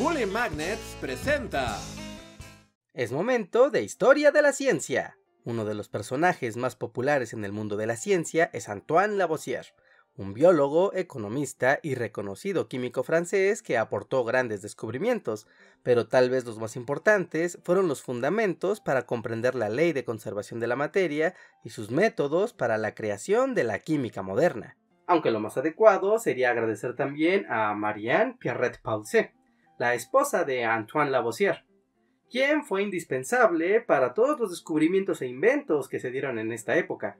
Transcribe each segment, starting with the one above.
Bully Magnets presenta. Es momento de Historia de la Ciencia. Uno de los personajes más populares en el mundo de la ciencia es Antoine Lavoisier, un biólogo, economista y reconocido químico francés que aportó grandes descubrimientos, pero tal vez los más importantes fueron los fundamentos para comprender la ley de conservación de la materia y sus métodos para la creación de la química moderna. Aunque lo más adecuado sería agradecer también a Marianne Pierrette Paulset, la esposa de Antoine Lavoisier, quien fue indispensable para todos los descubrimientos e inventos que se dieron en esta época.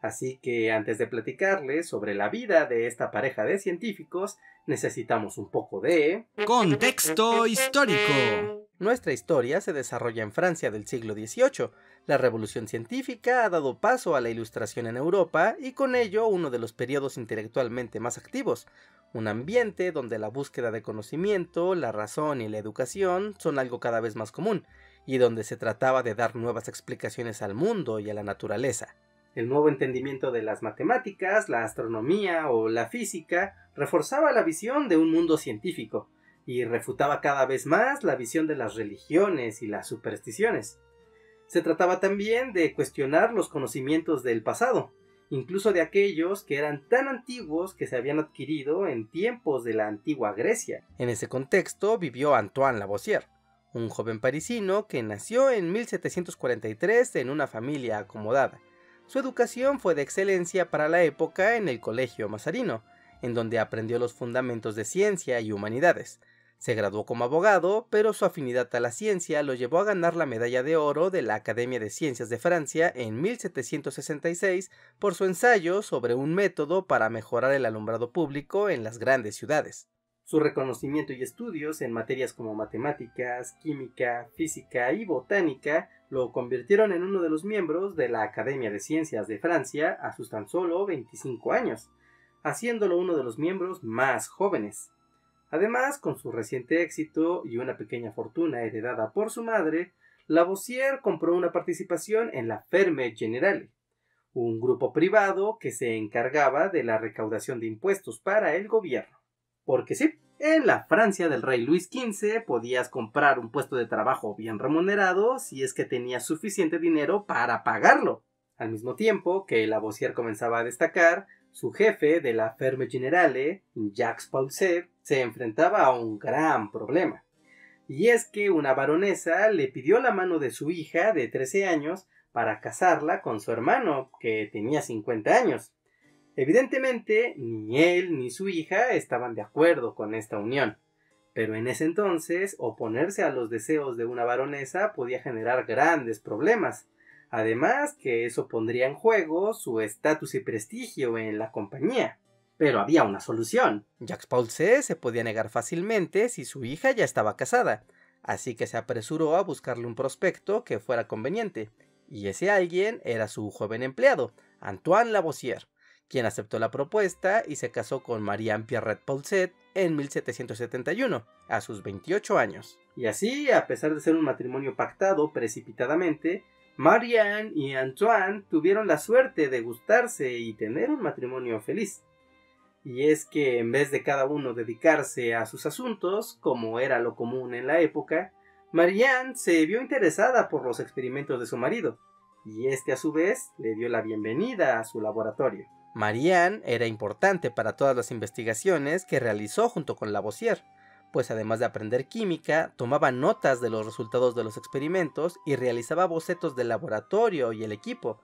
Así que antes de platicarles sobre la vida de esta pareja de científicos, necesitamos un poco de... Contexto histórico. Nuestra historia se desarrolla en Francia del siglo XVIII. La revolución científica ha dado paso a la ilustración en Europa y con ello uno de los periodos intelectualmente más activos, un ambiente donde la búsqueda de conocimiento, la razón y la educación son algo cada vez más común, y donde se trataba de dar nuevas explicaciones al mundo y a la naturaleza. El nuevo entendimiento de las matemáticas, la astronomía o la física reforzaba la visión de un mundo científico y refutaba cada vez más la visión de las religiones y las supersticiones. Se trataba también de cuestionar los conocimientos del pasado, incluso de aquellos que eran tan antiguos que se habían adquirido en tiempos de la antigua Grecia. En ese contexto vivió Antoine Lavoisier, un joven parisino que nació en 1743 en una familia acomodada su educación fue de excelencia para la época en el Colegio Mazarino, en donde aprendió los fundamentos de ciencia y humanidades. Se graduó como abogado, pero su afinidad a la ciencia lo llevó a ganar la medalla de oro de la Academia de Ciencias de Francia en 1766 por su ensayo sobre un método para mejorar el alumbrado público en las grandes ciudades. Su reconocimiento y estudios en materias como matemáticas, química, física y botánica lo convirtieron en uno de los miembros de la Academia de Ciencias de Francia a sus tan solo 25 años, haciéndolo uno de los miembros más jóvenes. Además, con su reciente éxito y una pequeña fortuna heredada por su madre, Lavoisier compró una participación en la Ferme Generale, un grupo privado que se encargaba de la recaudación de impuestos para el gobierno. Porque sí, en la Francia del rey Luis XV podías comprar un puesto de trabajo bien remunerado si es que tenías suficiente dinero para pagarlo. Al mismo tiempo que Lavoisier comenzaba a destacar, su jefe de la Ferme Generale, Jacques Paulset, se enfrentaba a un gran problema. Y es que una baronesa le pidió la mano de su hija de 13 años para casarla con su hermano, que tenía 50 años. Evidentemente, ni él ni su hija estaban de acuerdo con esta unión, pero en ese entonces oponerse a los deseos de una baronesa podía generar grandes problemas, además que eso pondría en juego su estatus y prestigio en la compañía. Pero había una solución. Jacques Paul C. se podía negar fácilmente si su hija ya estaba casada, así que se apresuró a buscarle un prospecto que fuera conveniente, y ese alguien era su joven empleado, Antoine Lavoisier quien aceptó la propuesta y se casó con Marianne Pierrette Paulset en 1771, a sus 28 años. Y así, a pesar de ser un matrimonio pactado precipitadamente, Marianne y Antoine tuvieron la suerte de gustarse y tener un matrimonio feliz. Y es que en vez de cada uno dedicarse a sus asuntos, como era lo común en la época, Marianne se vio interesada por los experimentos de su marido, y este a su vez le dio la bienvenida a su laboratorio. Marianne era importante para todas las investigaciones que realizó junto con Lavoisier, pues además de aprender química, tomaba notas de los resultados de los experimentos y realizaba bocetos del laboratorio y el equipo,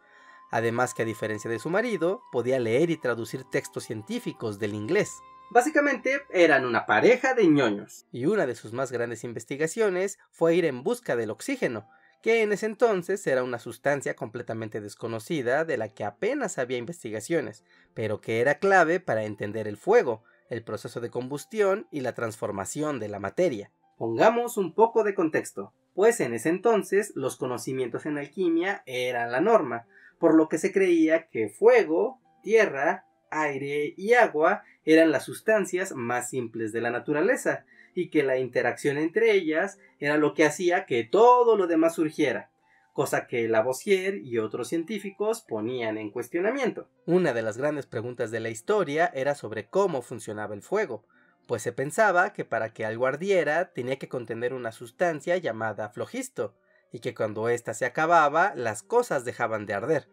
además que a diferencia de su marido, podía leer y traducir textos científicos del inglés. Básicamente eran una pareja de ñoños, y una de sus más grandes investigaciones fue ir en busca del oxígeno, que en ese entonces era una sustancia completamente desconocida de la que apenas había investigaciones, pero que era clave para entender el fuego, el proceso de combustión y la transformación de la materia. Pongamos un poco de contexto, pues en ese entonces los conocimientos en alquimia eran la norma, por lo que se creía que fuego, tierra, aire y agua eran las sustancias más simples de la naturaleza, y que la interacción entre ellas era lo que hacía que todo lo demás surgiera, cosa que Lavoisier y otros científicos ponían en cuestionamiento. Una de las grandes preguntas de la historia era sobre cómo funcionaba el fuego, pues se pensaba que para que algo ardiera tenía que contener una sustancia llamada flogisto, y que cuando ésta se acababa las cosas dejaban de arder.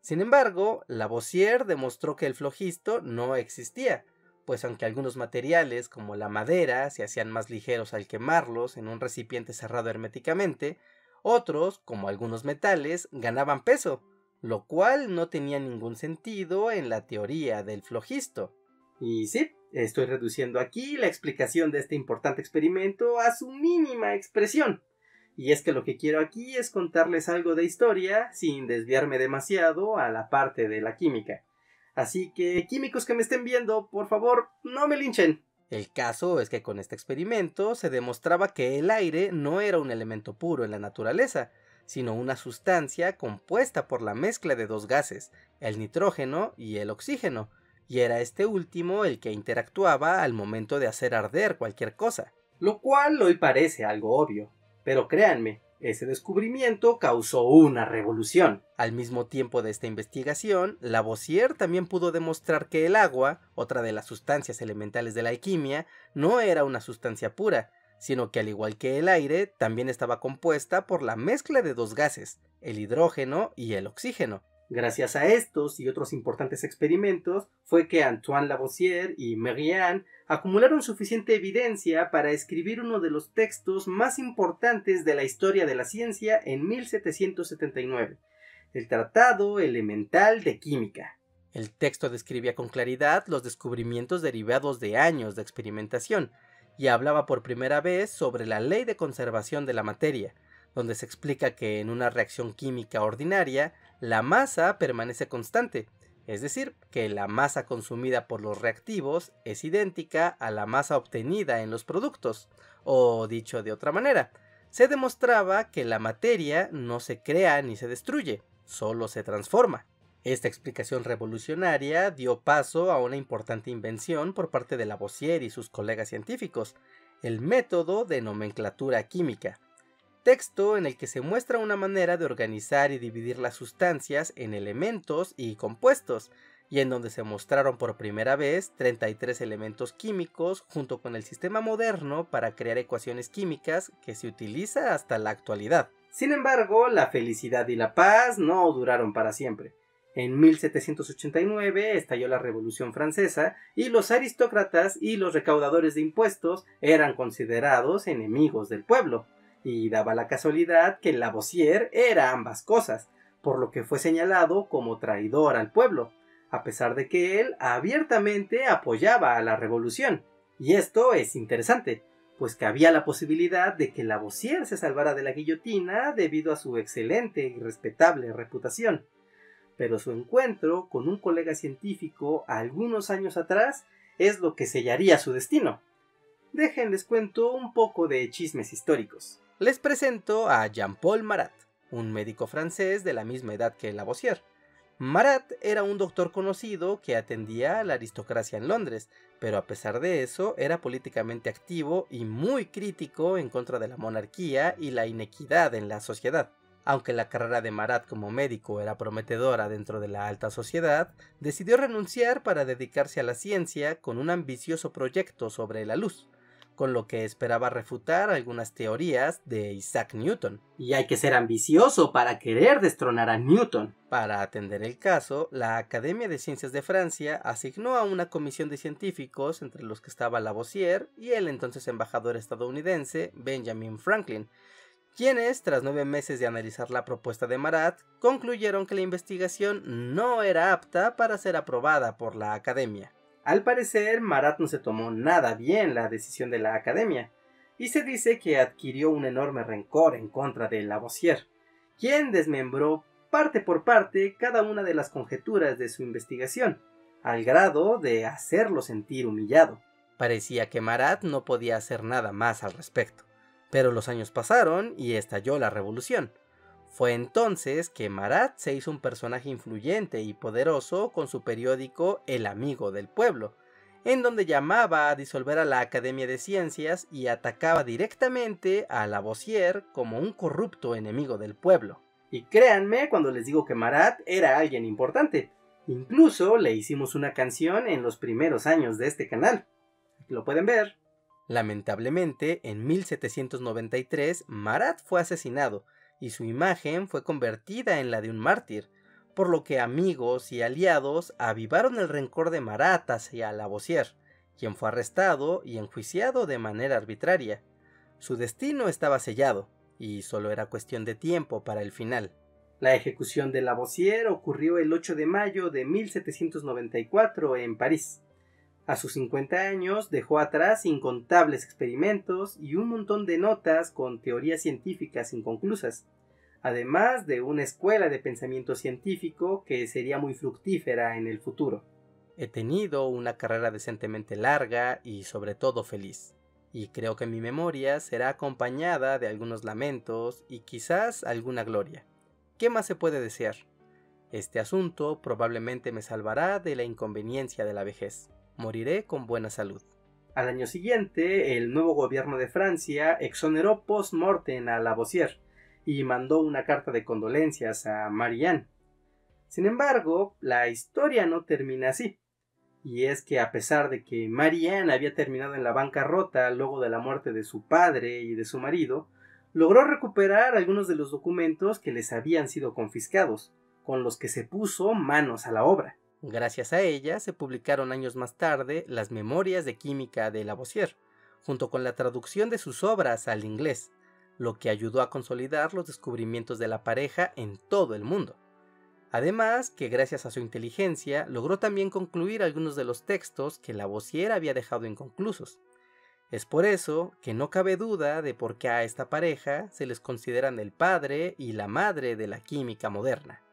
Sin embargo, Lavoisier demostró que el flogisto no existía, pues aunque algunos materiales como la madera se hacían más ligeros al quemarlos en un recipiente cerrado herméticamente, otros, como algunos metales, ganaban peso, lo cual no tenía ningún sentido en la teoría del flogisto. Y sí, estoy reduciendo aquí la explicación de este importante experimento a su mínima expresión. Y es que lo que quiero aquí es contarles algo de historia sin desviarme demasiado a la parte de la química. Así que, químicos que me estén viendo, por favor, no me linchen. El caso es que con este experimento se demostraba que el aire no era un elemento puro en la naturaleza, sino una sustancia compuesta por la mezcla de dos gases, el nitrógeno y el oxígeno, y era este último el que interactuaba al momento de hacer arder cualquier cosa. Lo cual hoy parece algo obvio, pero créanme, ese descubrimiento causó una revolución. Al mismo tiempo de esta investigación, Lavoisier también pudo demostrar que el agua, otra de las sustancias elementales de la alquimia, no era una sustancia pura, sino que al igual que el aire, también estaba compuesta por la mezcla de dos gases, el hidrógeno y el oxígeno. Gracias a estos y otros importantes experimentos fue que Antoine Lavoisier y Merian acumularon suficiente evidencia para escribir uno de los textos más importantes de la historia de la ciencia en 1779, el Tratado Elemental de Química. El texto describía con claridad los descubrimientos derivados de años de experimentación, y hablaba por primera vez sobre la ley de conservación de la materia, donde se explica que en una reacción química ordinaria la masa permanece constante, es decir, que la masa consumida por los reactivos es idéntica a la masa obtenida en los productos, o dicho de otra manera, se demostraba que la materia no se crea ni se destruye, solo se transforma. Esta explicación revolucionaria dio paso a una importante invención por parte de Lavoisier y sus colegas científicos, el método de nomenclatura química, texto en el que se muestra una manera de organizar y dividir las sustancias en elementos y compuestos, y en donde se mostraron por primera vez 33 elementos químicos junto con el sistema moderno para crear ecuaciones químicas que se utiliza hasta la actualidad. Sin embargo, la felicidad y la paz no duraron para siempre. En 1789 estalló la Revolución Francesa y los aristócratas y los recaudadores de impuestos eran considerados enemigos del pueblo y daba la casualidad que Lavoisier era ambas cosas, por lo que fue señalado como traidor al pueblo, a pesar de que él abiertamente apoyaba a la revolución. Y esto es interesante, pues que había la posibilidad de que Lavoisier se salvara de la guillotina debido a su excelente y respetable reputación. Pero su encuentro con un colega científico algunos años atrás es lo que sellaría su destino. Déjenles cuento un poco de chismes históricos les presento a Jean-Paul Marat, un médico francés de la misma edad que Lavoisier. Marat era un doctor conocido que atendía a la aristocracia en Londres, pero a pesar de eso era políticamente activo y muy crítico en contra de la monarquía y la inequidad en la sociedad. Aunque la carrera de Marat como médico era prometedora dentro de la alta sociedad, decidió renunciar para dedicarse a la ciencia con un ambicioso proyecto sobre la luz con lo que esperaba refutar algunas teorías de Isaac Newton. Y hay que ser ambicioso para querer destronar a Newton. Para atender el caso, la Academia de Ciencias de Francia asignó a una comisión de científicos, entre los que estaba Lavoisier y el entonces embajador estadounidense Benjamin Franklin, quienes, tras nueve meses de analizar la propuesta de Marat, concluyeron que la investigación no era apta para ser aprobada por la Academia. Al parecer, Marat no se tomó nada bien la decisión de la Academia, y se dice que adquirió un enorme rencor en contra de Lavoisier, quien desmembró parte por parte cada una de las conjeturas de su investigación, al grado de hacerlo sentir humillado. Parecía que Marat no podía hacer nada más al respecto. Pero los años pasaron y estalló la revolución. Fue entonces que Marat se hizo un personaje influyente y poderoso con su periódico El Amigo del Pueblo, en donde llamaba a disolver a la Academia de Ciencias y atacaba directamente a Lavoisier como un corrupto enemigo del pueblo. Y créanme cuando les digo que Marat era alguien importante. Incluso le hicimos una canción en los primeros años de este canal. lo pueden ver. Lamentablemente, en 1793 Marat fue asesinado y su imagen fue convertida en la de un mártir, por lo que amigos y aliados avivaron el rencor de Marat hacia Lavoisier, quien fue arrestado y enjuiciado de manera arbitraria. Su destino estaba sellado, y solo era cuestión de tiempo para el final. La ejecución de Lavoisier ocurrió el 8 de mayo de 1794 en París. A sus 50 años dejó atrás incontables experimentos y un montón de notas con teorías científicas inconclusas, además de una escuela de pensamiento científico que sería muy fructífera en el futuro. He tenido una carrera decentemente larga y sobre todo feliz, y creo que mi memoria será acompañada de algunos lamentos y quizás alguna gloria. ¿Qué más se puede desear? Este asunto probablemente me salvará de la inconveniencia de la vejez. Moriré con buena salud. Al año siguiente, el nuevo gobierno de Francia exoneró post-mortem a Lavoisier y mandó una carta de condolencias a Marianne. Sin embargo, la historia no termina así y es que a pesar de que Marianne había terminado en la bancarrota luego de la muerte de su padre y de su marido, logró recuperar algunos de los documentos que les habían sido confiscados, con los que se puso manos a la obra. Gracias a ella se publicaron años más tarde las Memorias de Química de Lavoisier, junto con la traducción de sus obras al inglés, lo que ayudó a consolidar los descubrimientos de la pareja en todo el mundo. Además, que gracias a su inteligencia logró también concluir algunos de los textos que Lavoisier había dejado inconclusos. Es por eso que no cabe duda de por qué a esta pareja se les consideran el padre y la madre de la química moderna.